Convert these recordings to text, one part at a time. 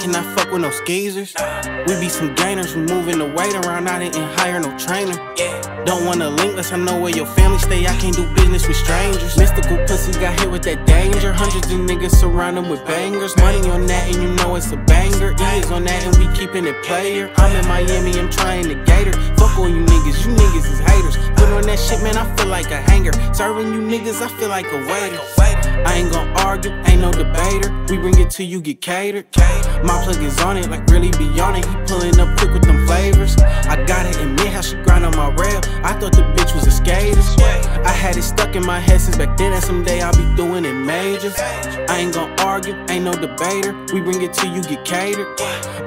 cannot fuck with no skeezers. We be some gainers, we moving the weight around, I didn't hire no trainer. Don't wanna link us, I know where your family stay, I can't do business with strangers. Mystical pussy got hit with that danger. Hundreds of niggas surrounding with bangers. Money on that, and you know it's a banger. E is on that, and we keeping it player. I'm in Miami, I'm trying to gator. Fuck all you niggas, you niggas is haters. Put on that shit, man, I feel like a hanger. Serving you niggas, I feel like a waiter. I ain't gon' argue, ain't no debater. We bring it to you, get catered. My plug is on it, like really be on it. He pulling up quick with them flavors. I gotta admit how she grind on my rail. I thought the bitch was a skater. I had it stuck in my head since back then, and someday I'll be doing it major. I ain't gon' argue, ain't no debater. We bring it to you, get catered.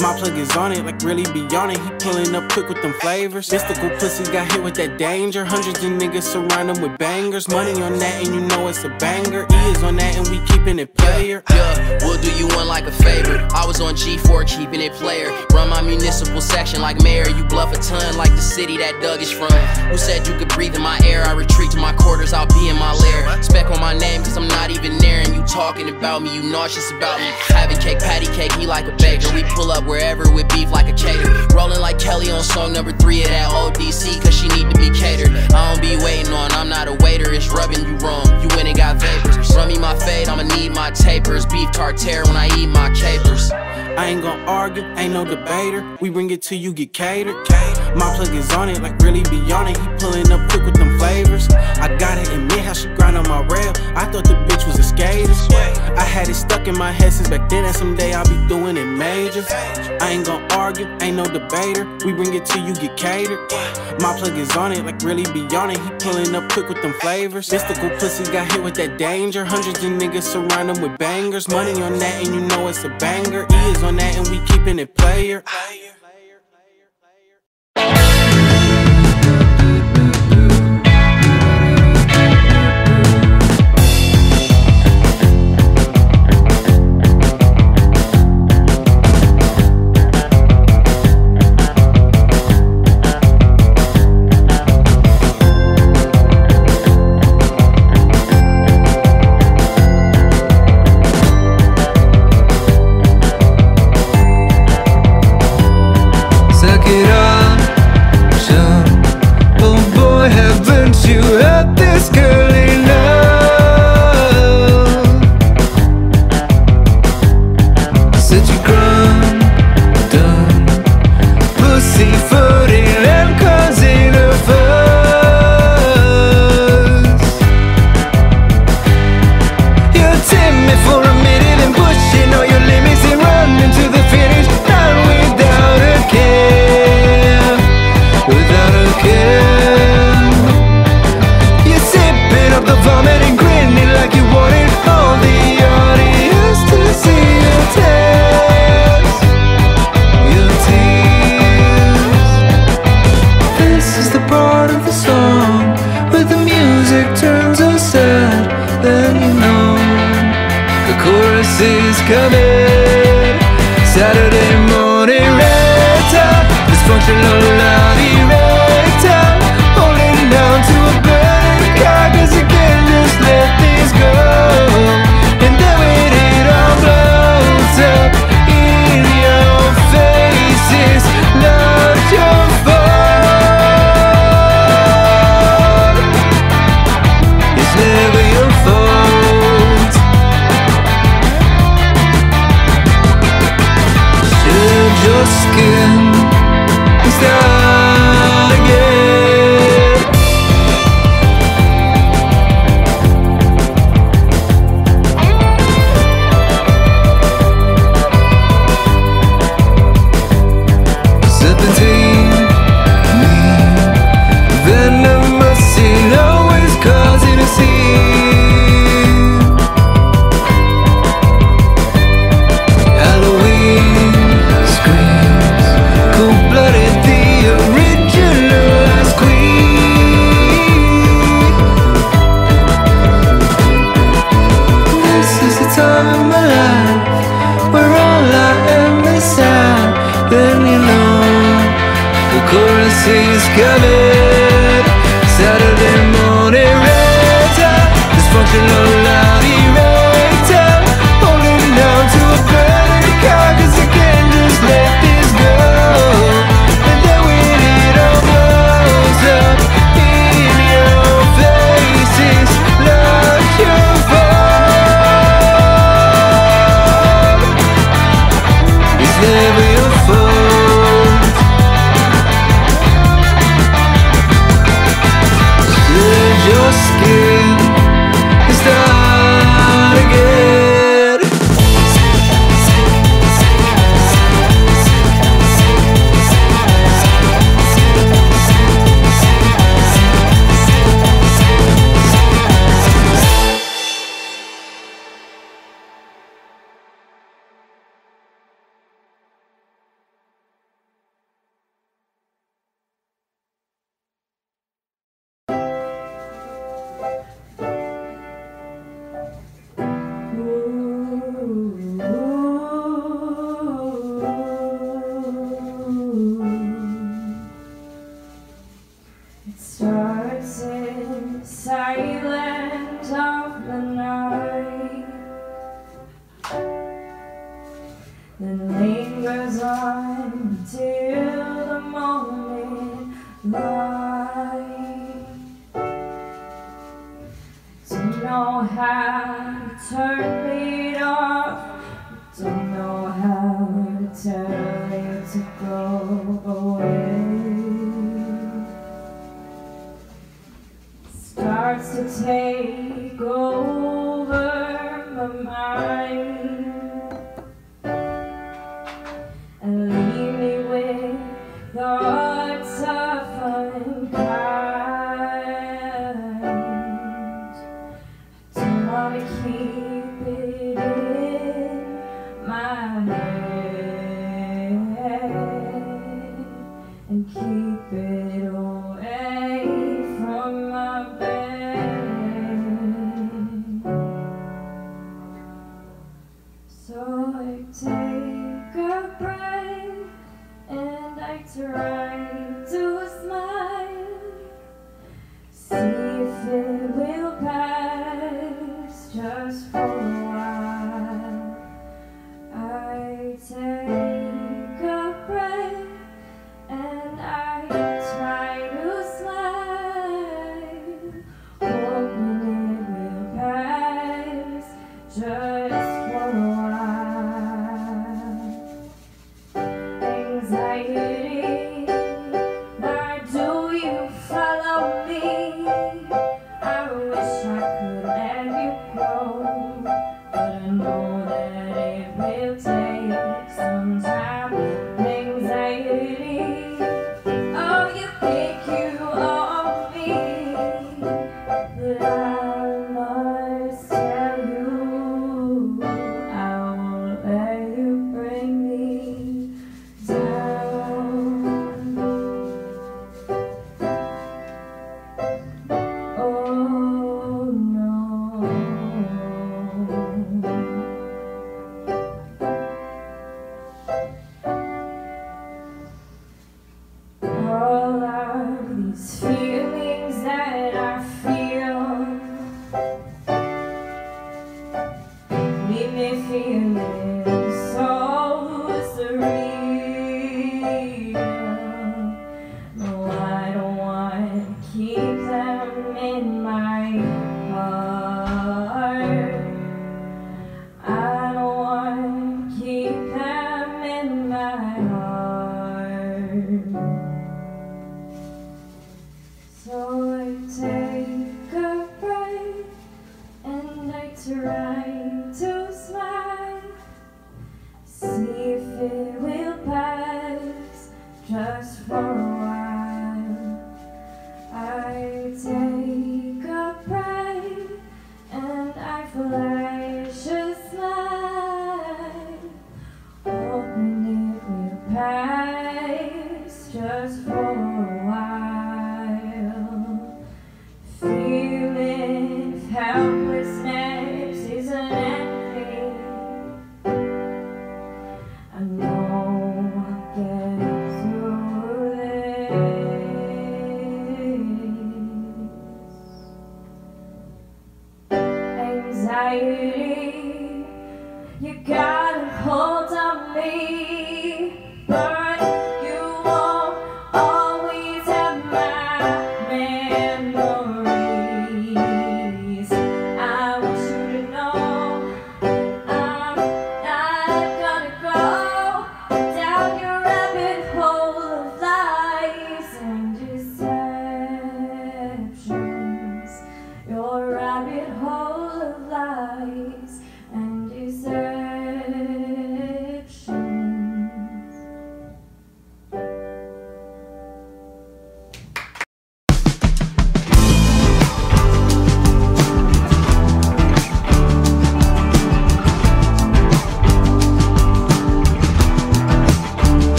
My plug is on it, like really be on it. He pulling up quick with them flavors. Mystical pussy got hit with that danger. Hundreds of niggas surrounding with bangers. Money on that, and you know it's a banger. E is on that, and we keeping it player. Yeah, we'll do you one like a favor. I was on G4 keeping it player. Run my municipal section like mayor. You bluff a ton like the city that Doug is from. Who said you could breathe in my air? I retreat to my quarters, I'll be in my lair. Spec on my name, cause I'm not even there. And you talking about me, you nauseous about me. Having cake, patty cake, me like a baker. We pull up wherever with beef like a cater. Rolling like Kelly on song number three of that ODC, cause she need to be catered. I don't be waiting on, I'm not a waiter, it's rubbing you wrong. You went and got vapors. Run me my fade, I'ma need my tapers. Beef tartare when I eat my capers. I ain't gon' argue, ain't no debater. We bring it to you, get catered. My plug is on it, like really be on it. He pulling up quick with them flavors. I gotta admit how she grind on my rail. I thought the bitch was a skater. I had it stuck in my head since back then, and someday I'll be doing it major. I ain't gon' argue, ain't no debater. We bring it to you, get catered. My plug is on it, like really be on it. He pulling up quick with them flavors. Mystical pussy got hit with that danger. Hundreds of niggas surround him with bangers. Money on that, and you know it's a banger. E is on that, and we keeping it player.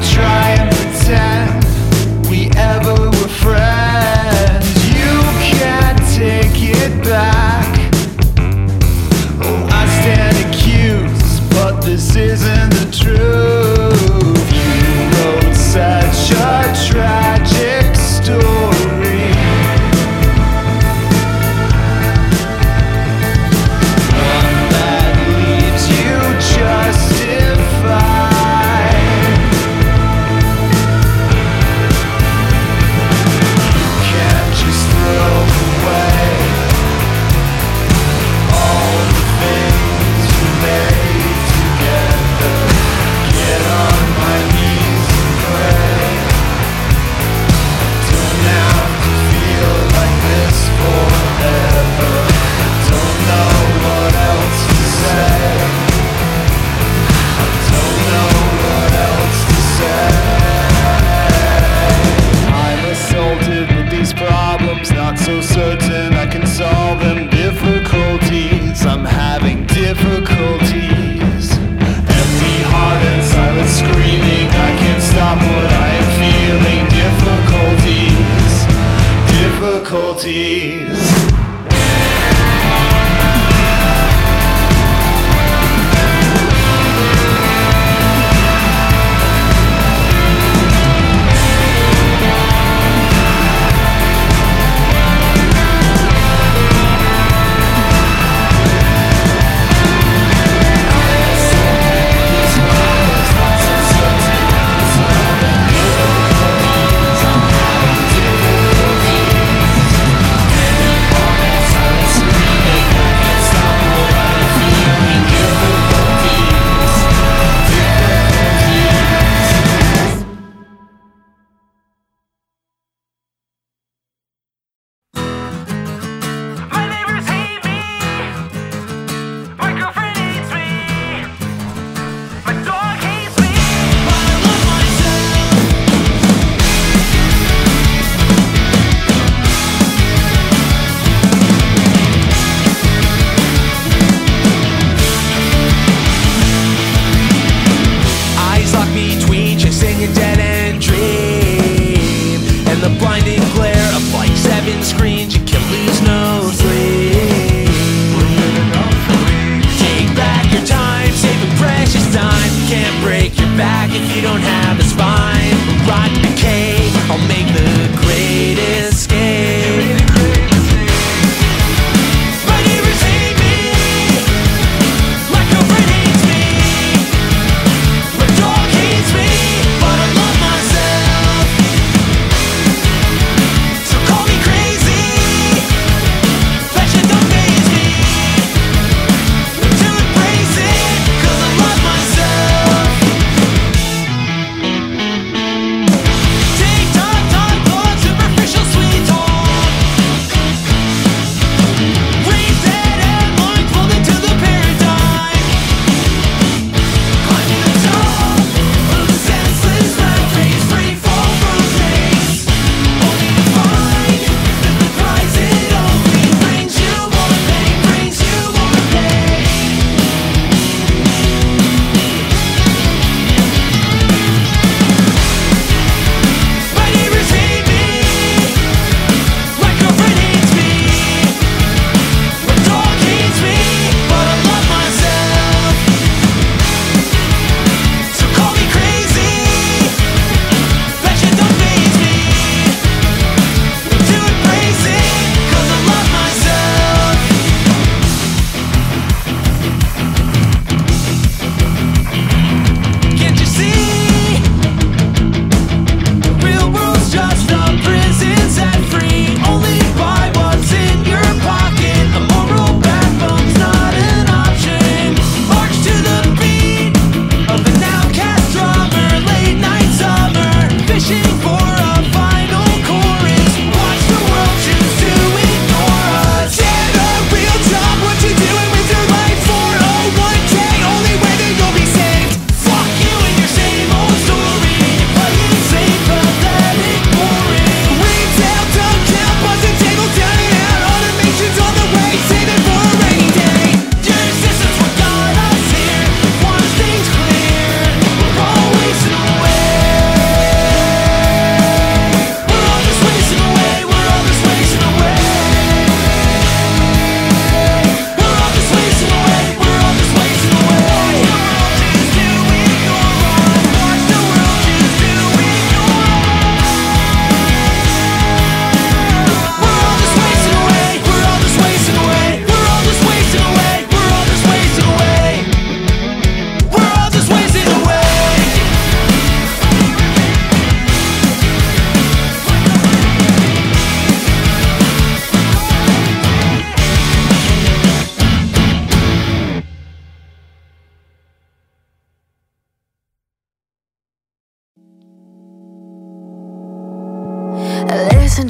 Try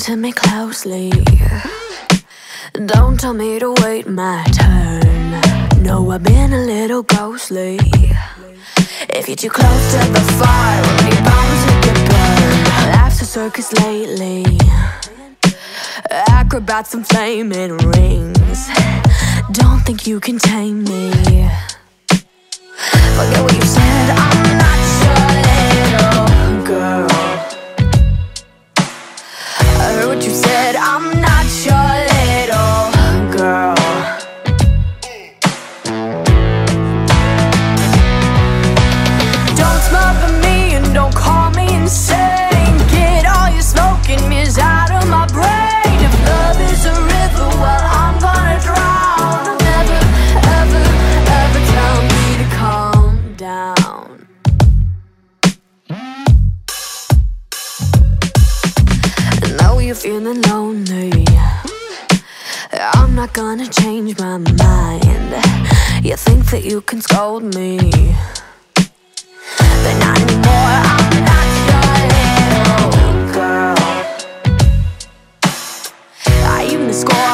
to me closely. Don't tell me to wait my turn. No, I've been a little ghostly. If you're too close to the fire, you're bound to get burned. Life's a circus lately. Acrobats and flaming rings. Don't think you can tame me. Forget what you said, I'm not your little girl. What you said, I'm not your gonna change my mind. You think that you can scold me, but not anymore. I'm not your little girl. I even score.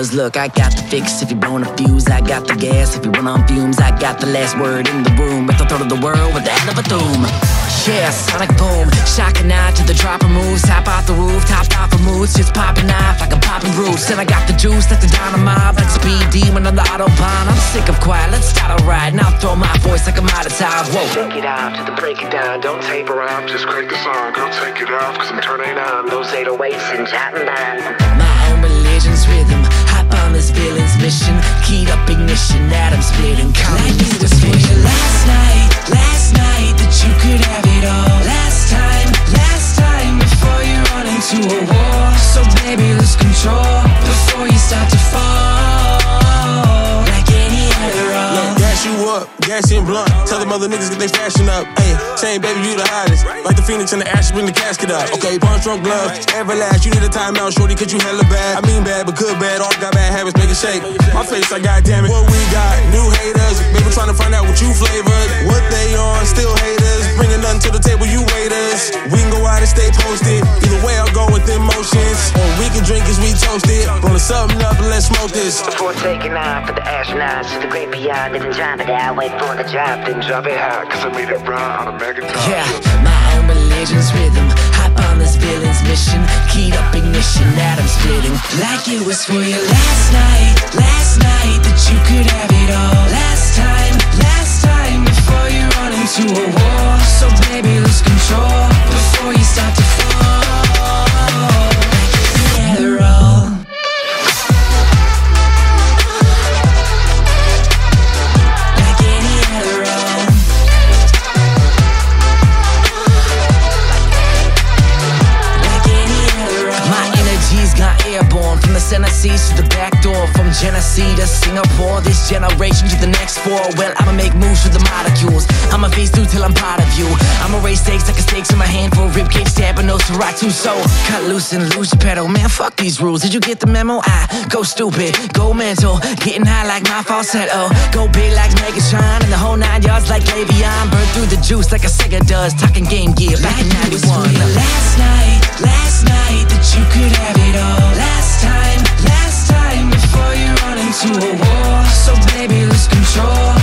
Does. Look, I got the fix if you're blowing a fuse. I got the gas if you run on fumes. I got the last word in the room. With the throat of the world with that of a doom. Yeah, sonic boom. Shocking eye to the dropper moves. Top off the roof, top off the moods. Just popping off like a popping roots. And I got the juice, that's the dynamite. Like speed demon on the autobahn. I'm sick of quiet, let's start a ride. Now throw my voice like I'm out of time. Whoa. Take it out to the break it down. Don't taper off, just crank the song. Girl, take it off, cause I'm turning on those 808s and jotting down. On villain's mission. Keyed up ignition, atom splitting. Like it was for you last night, last night that you could have it all. Last time, last time before you run into a war. So baby, lose control before you start to fall. Up, gas blunt. Tell them other niggas get they fashion up. Hey, saying baby you the hottest. Like the phoenix in the ash, bring the casket up. Okay, punch drunk glove, ever last. You need a timeout, shorty, cause you hella bad. I mean bad, but good bad. All got bad habits, make it shake. My face, I like goddamn it. What we got? New haters. Baby trying to find out what you flavored. What they on? Still haters. Bringing nothing to the table, you waiters. We can go out and stay posted. Either way, I'll go with emotions. Or we can drink as we toasted. Rolling something up and let's smoke this. Before taking off for the astronauts to the great beyond, didn't drop it out, wait for the drop, then drop it hot, cause I made it run on a megaton. Yeah, my own religion's rhythm. Hop on this villain's mission. Keyed up ignition, that I'm splitting. Like it was for you last night, last night stab and no So cut loose and your pedal, man. Fuck these rules. Did you get the memo? I go stupid, go mental, getting high like my falsetto. Go big like Megatron and the whole nine yards like Le'Veon. Burn through the juice like a Sega does. Talking Game Gear back in '91. Last night, last night that you could have it all. Last time, last time before you run into a wall. So baby, lose control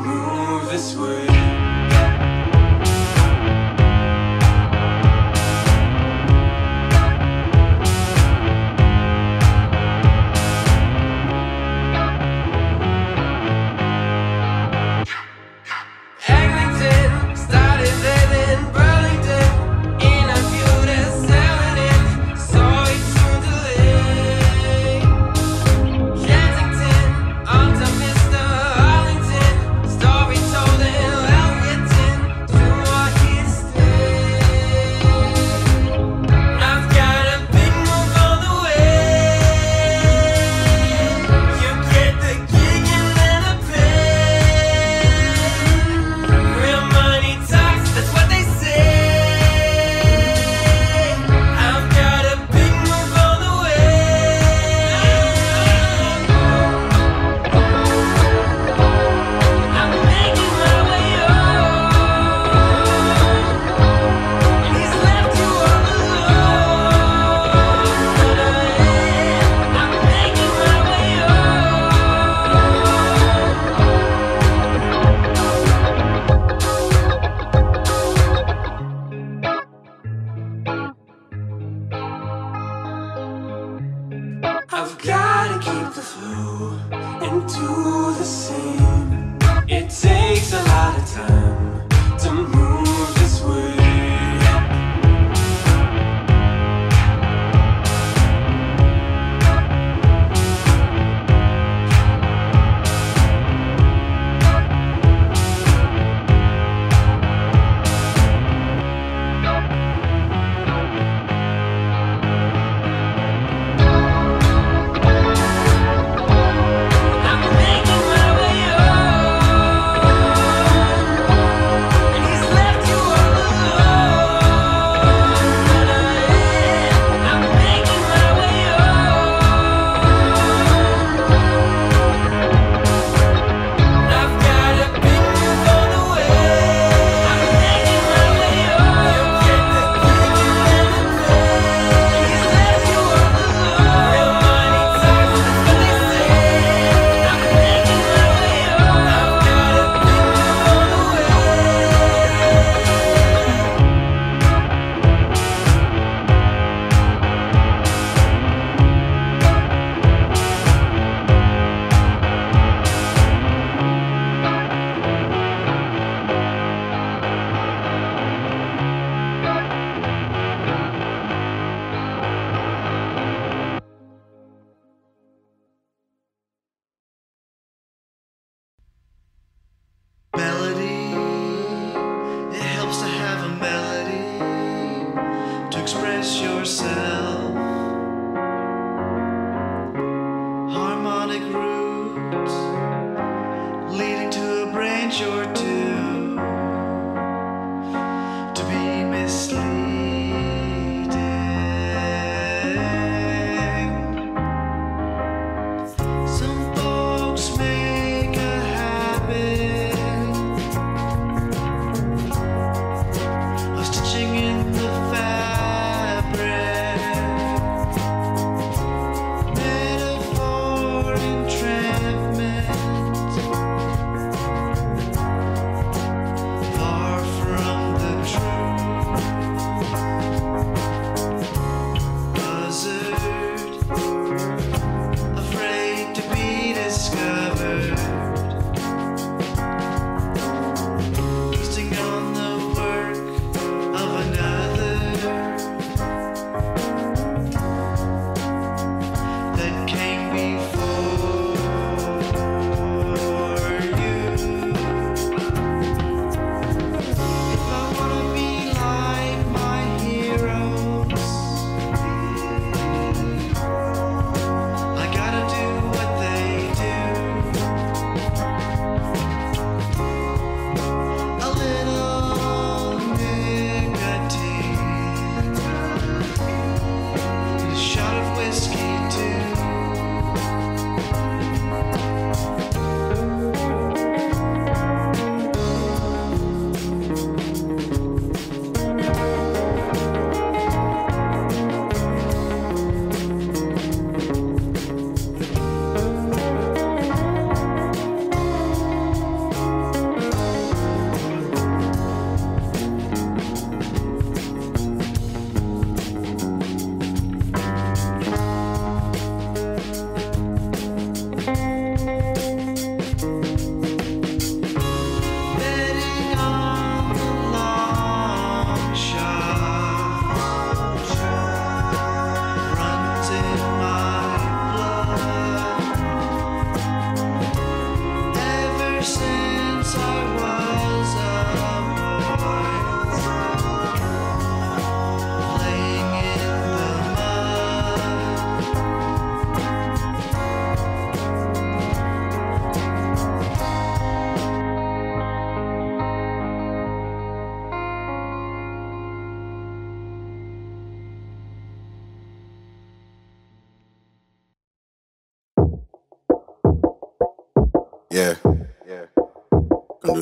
move this way.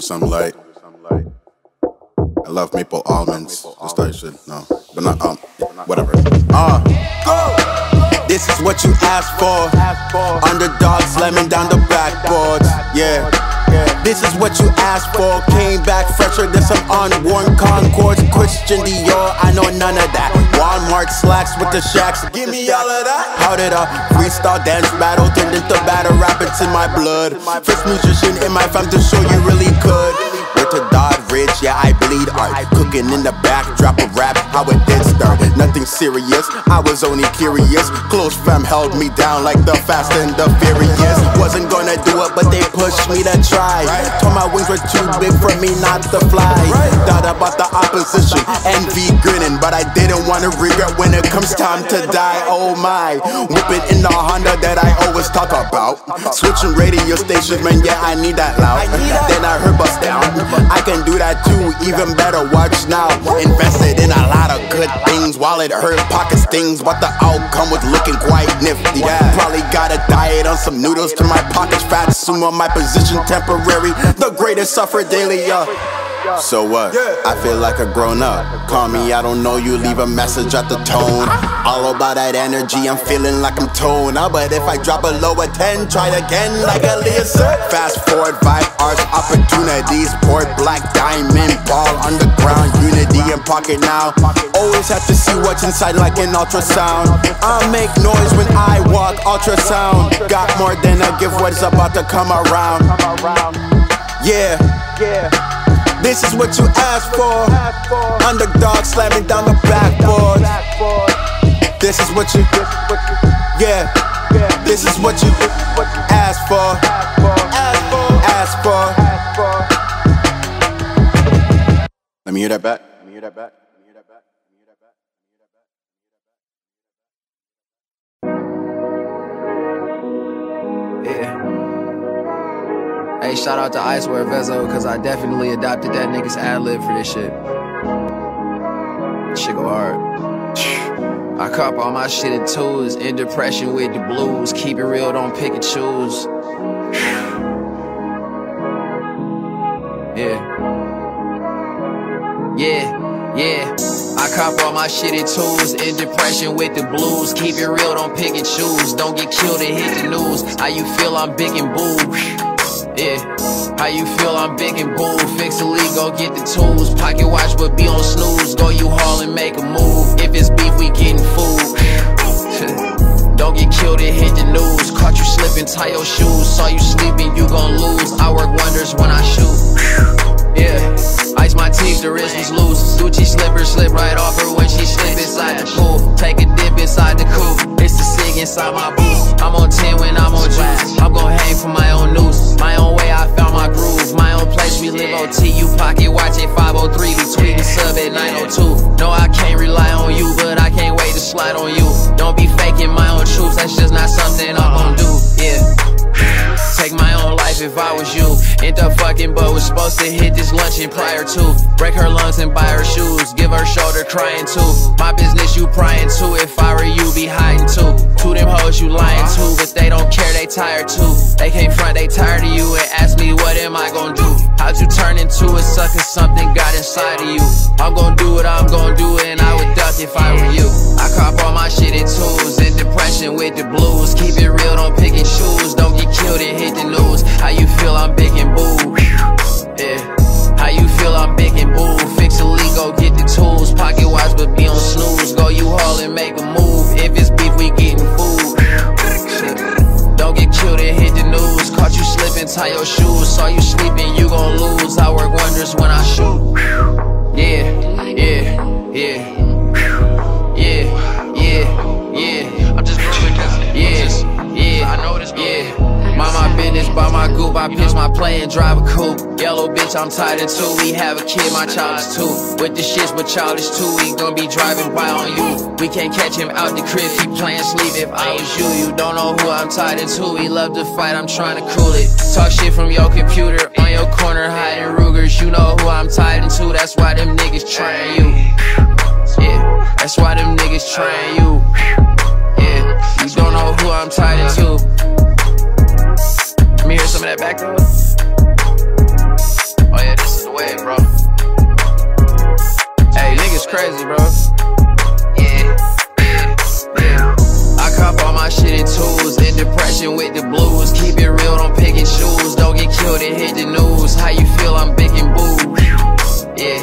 Gonna do light. I love maple almonds. Just that shit. No. But not, um, whatever. Ah, Uh, this is what you asked for. Underdog slamming down the backboards. Yeah. This is what you asked for. Came back fresher than some unworn Concords. Christian Dior, I know none of that. Walmart slacks with the shacks. Give me all of that. How did a freestyle dance battle turned into battle rap? It's in my blood. First musician in my fam to show you really could. Went to Doddridge, yeah, I bleed art. Cooking in the backdrop of rap, how it did start. Nothing serious, I was only curious. Close fam held me down like the fast and the furious. Wasn't gonna do it, but they pushed me to try. Told my wings were too big for me not to fly. Thought about the opposition, envy grinning, but I didn't wanna regret when it comes time to die. Oh my, whipping in the Honda that I always talk about. Switching radio stations, man, yeah, I need that loud. Then I heard bust down. I can do that too, even better. Watch now. Invested in a lot of good things while it hurt pocket stings, but the outcome was looking quite nifty. Probably got a diet on some noodles to my pockets fat. Assume on my position temporary. The greatest suffer daily. Uh. So what? I feel like a grown up. Call me, I don't know you. Leave a message at the tone. All about that energy, I'm feeling like I'm toned. Uh, but if I drop a lower 10, try again like a Lisa. Fast forward, five hours, opportunities. Port black diamond ball, underground unity in pocket now. Always have to see what's inside like an ultrasound. I make noise when I walk, ultrasound. Got more than a gift, what's about to come around. Yeah, yeah. This is what you asked for. Underdog slamming down the backboard. This is what you, yeah. This is what you asked for. Asked for. Let me hear that back. Let me hear that back. Hey, shout out to Icewear Vezzo, cause I definitely adopted that nigga's ad lib for this shit. Shit go hard. I cop all my shit in twos, in depression with the blues. Keep it real, don't pick and choose. Yeah. Yeah, yeah. I cop all my shit in twos, in depression with the blues. Keep it real, don't pick and choose. Don't get killed and hit the news. How you feel? I'm big and boo. Yeah. How you feel? I'm big and boo. Fix the league, go get the tools. Pocket watch, but be on snooze. Go you haul and make a move. If it's beef, we getting food. Don't get killed and hit the news. Caught you slipping, tie your shoes. Saw you sleeping, you gon' lose. I work wonders when I shoot. Yeah. My teeth, the wrist was loose. Gucci slipper slip right off her when she slip inside the pool. Take a dip inside the coupe. It's the sig inside my boots. I'm on 10 when I'm on juice. I'm gon' hang for my own noose. My own way, I found my groove. My own place, we live OT. You pocket watch at 503. We tweeting sub at 902. No, I can't rely on you, but I can't wait to slide on you. Don't be faking my own truths. That's just not something I'm gon' do. Yeah. Take my own life if I was you. End up fucking, but was supposed to hit this luncheon prior to. Break her lungs and buy her shoes. Give her shoulder crying too. My business you prying to. If I were you, be hiding too. To them hoes you lying to, but they don't care, they tired too. They can't front, they tired of you and ask me what am I gonna do? How'd you turn into a sucker? Something got inside of you. I'm gonna do what I'm gonna do, and I would duck if I were you. I cop all my shit in tools, in depression with the blues. Keep it real, don't pick and choose. Don't get killed and hit the news. How you feel? I'm big and boo. Yeah. How you feel? I'm big and boo. Fix a leak, go get the tools. Pocket watch, but be on snooze. Go you haul and make a move. If it's beef, we getting food. Don't get killed and hit the news. Caught you slipping, tie your shoes. Saw you sleeping, you gon' lose. I work wonders when I shoot. Yeah, yeah. Yeah, yeah, yeah. Buy my goop. I pitch my play and drive a coupe. Yellow bitch, I'm tied in two. We have a kid, my child is two. With the shits, but childish too. He gon' be driving by on you. We can't catch him out the crib. He playing sleep if I was you. You don't know who I'm tied into. He love to fight, I'm trying to cool it. Talk shit from your computer on your corner, hiding Rugers. You know who I'm tied into. That's why them niggas trying you. Yeah, that's why them niggas trying you. Yeah, you don't know who I'm tied into. Me hear some of that back though. Oh yeah, this is the way, bro. Hey, niggas crazy, bro. Yeah, yeah, yeah. I cop all my shit in tools. In depression with the blues. Keep it real, don't pick and choose. Don't get killed and hit the news. How you feel? I'm big and boo. Yeah.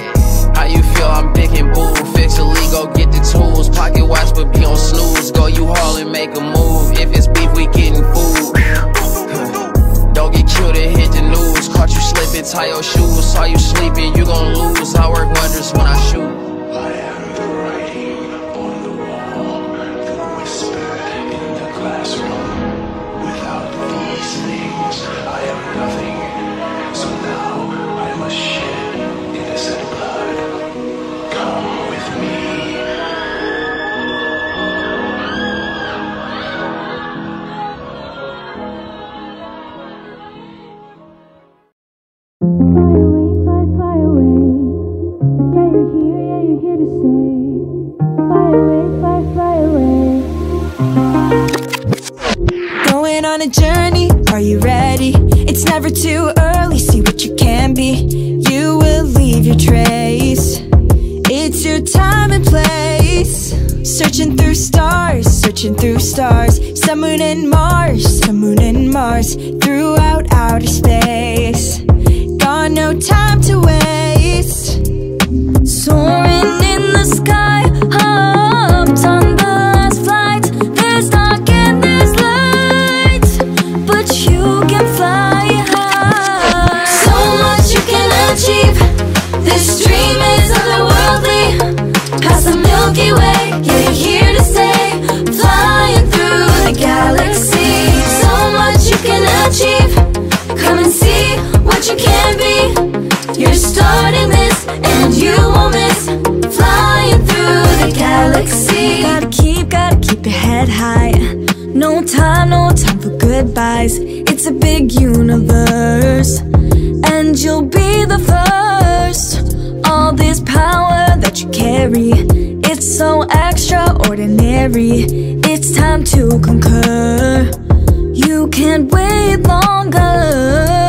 How you feel? I'm big and boo. Fix a leak, go get the tools. Pocket watch, but be on snooze. Go you haul and make a move. If it's beef, we getting food. Tie your shoes. Saw you sleeping, you gon' lose. I work wonders when I shoot. Journey, are you ready? It's never too early, see what you can be. You will leave your trace. It's your time and place. Searching through stars, searching through stars. Sun, moon, and Mars, sun, moon, and Mars. Throughout outer space. Got no time to waste. Soaring in the sky, This dream is otherworldly. Past the Milky Way, you're here to stay. Flying through the galaxy. So much you can achieve. Come and see what you can be. You're starting this, and you won't miss. Flying through the galaxy. Gotta keep, gotta keep your head high. No time, no time for goodbyes. It's a big universe, and you'll be the first. All this power that you carry, it's so extraordinary. It's time to conquer. You can't wait longer.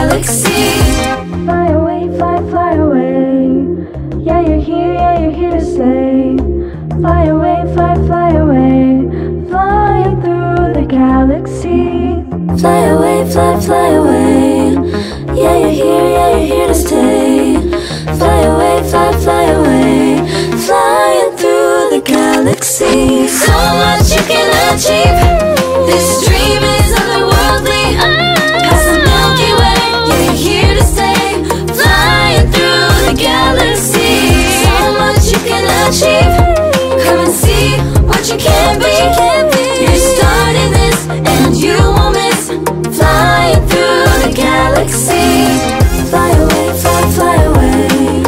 Galaxy. Fly away, fly, fly away. Yeah, you're here, yeah, you're here to stay. Fly away, fly, fly away. Flying through the galaxy. Fly away, fly, fly away. Yeah, you're here, yeah, you're here to stay. Fly away, fly, fly away. Flying through the galaxy. So much you can achieve. This dream you can be. You're starting this, and you won't miss. Flying through the galaxy. Fly away, fly, fly away.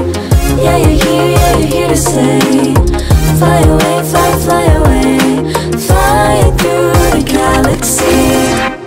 Yeah, you're here, yeah, you're here to stay. Fly away, fly, fly away. Flying through the galaxy.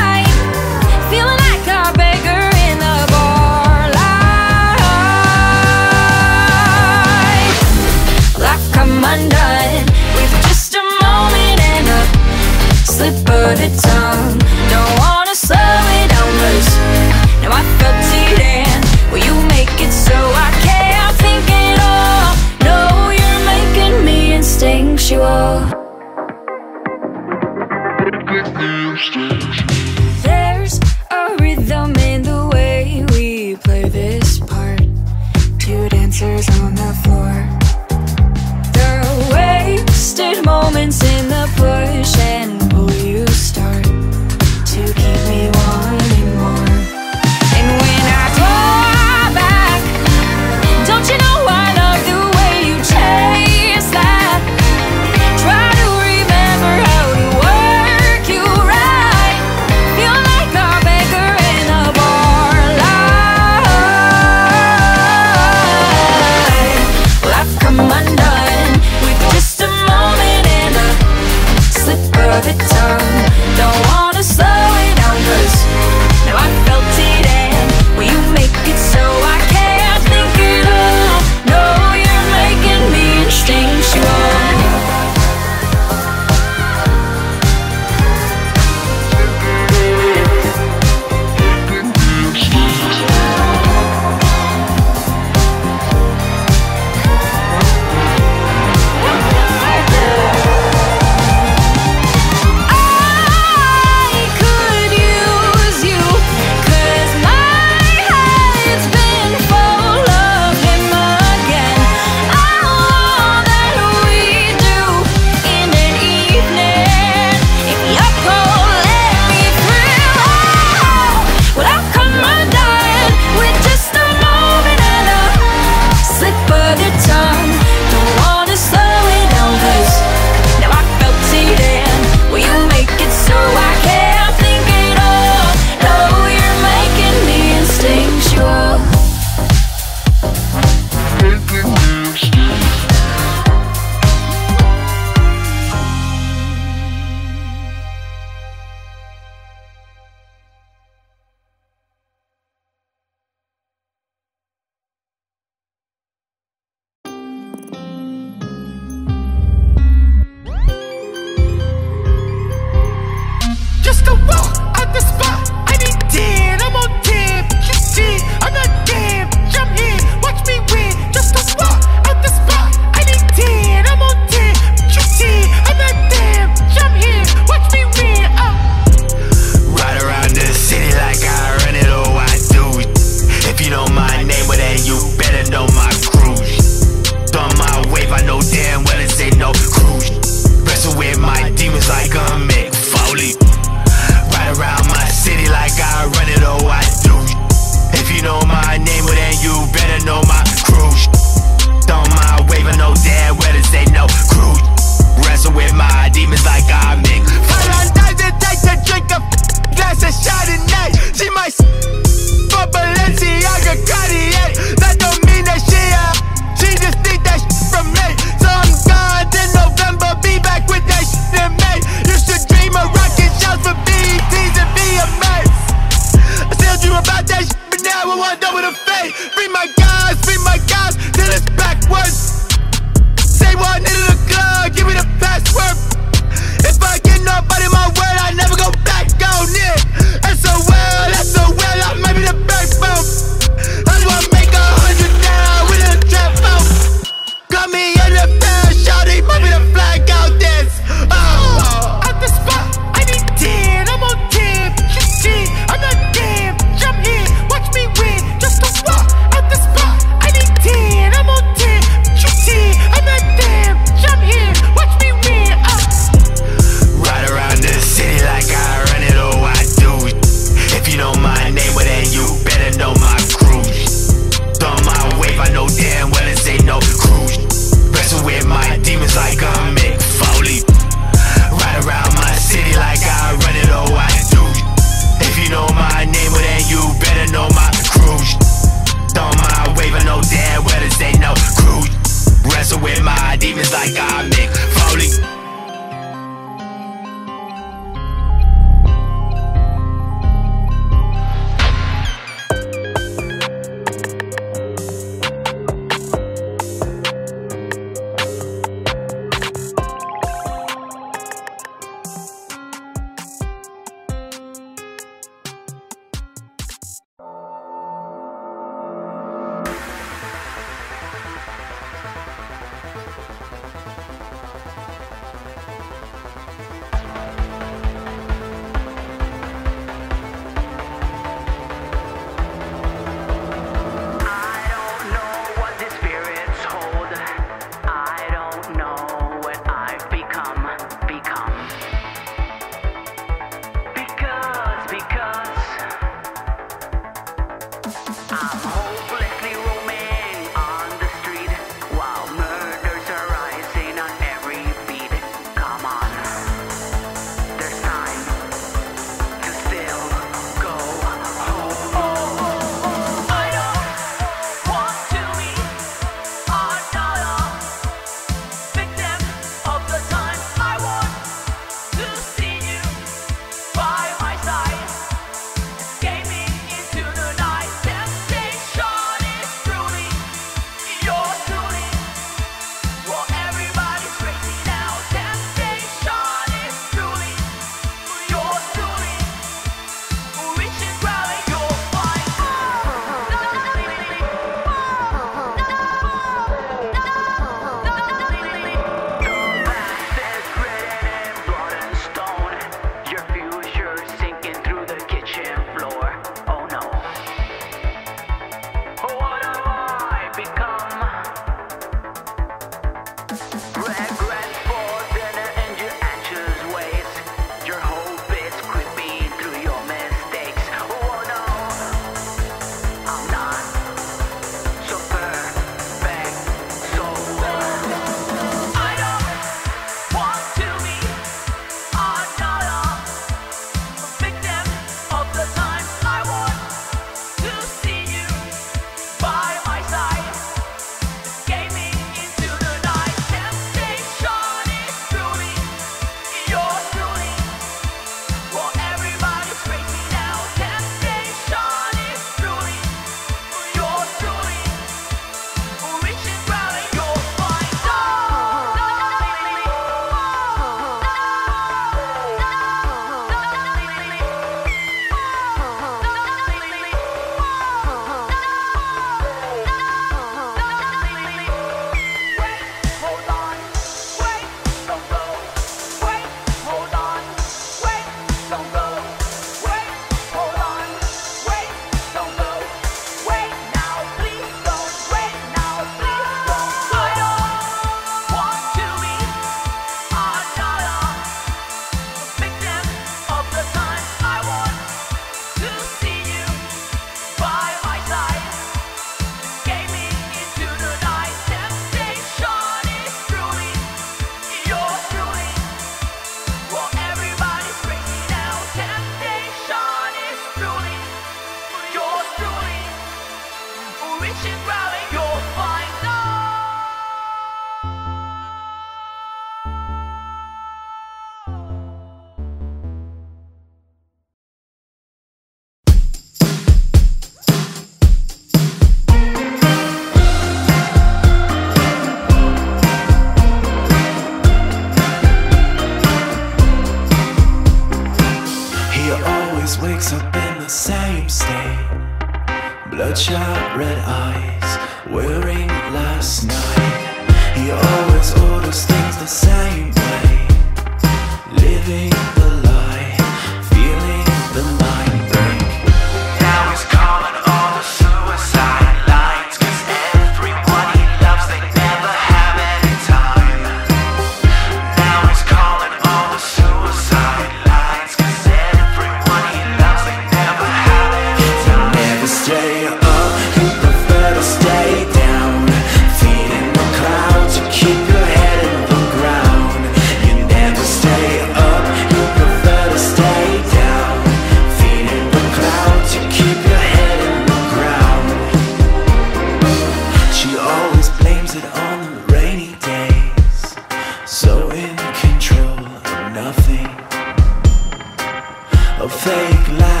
Fake life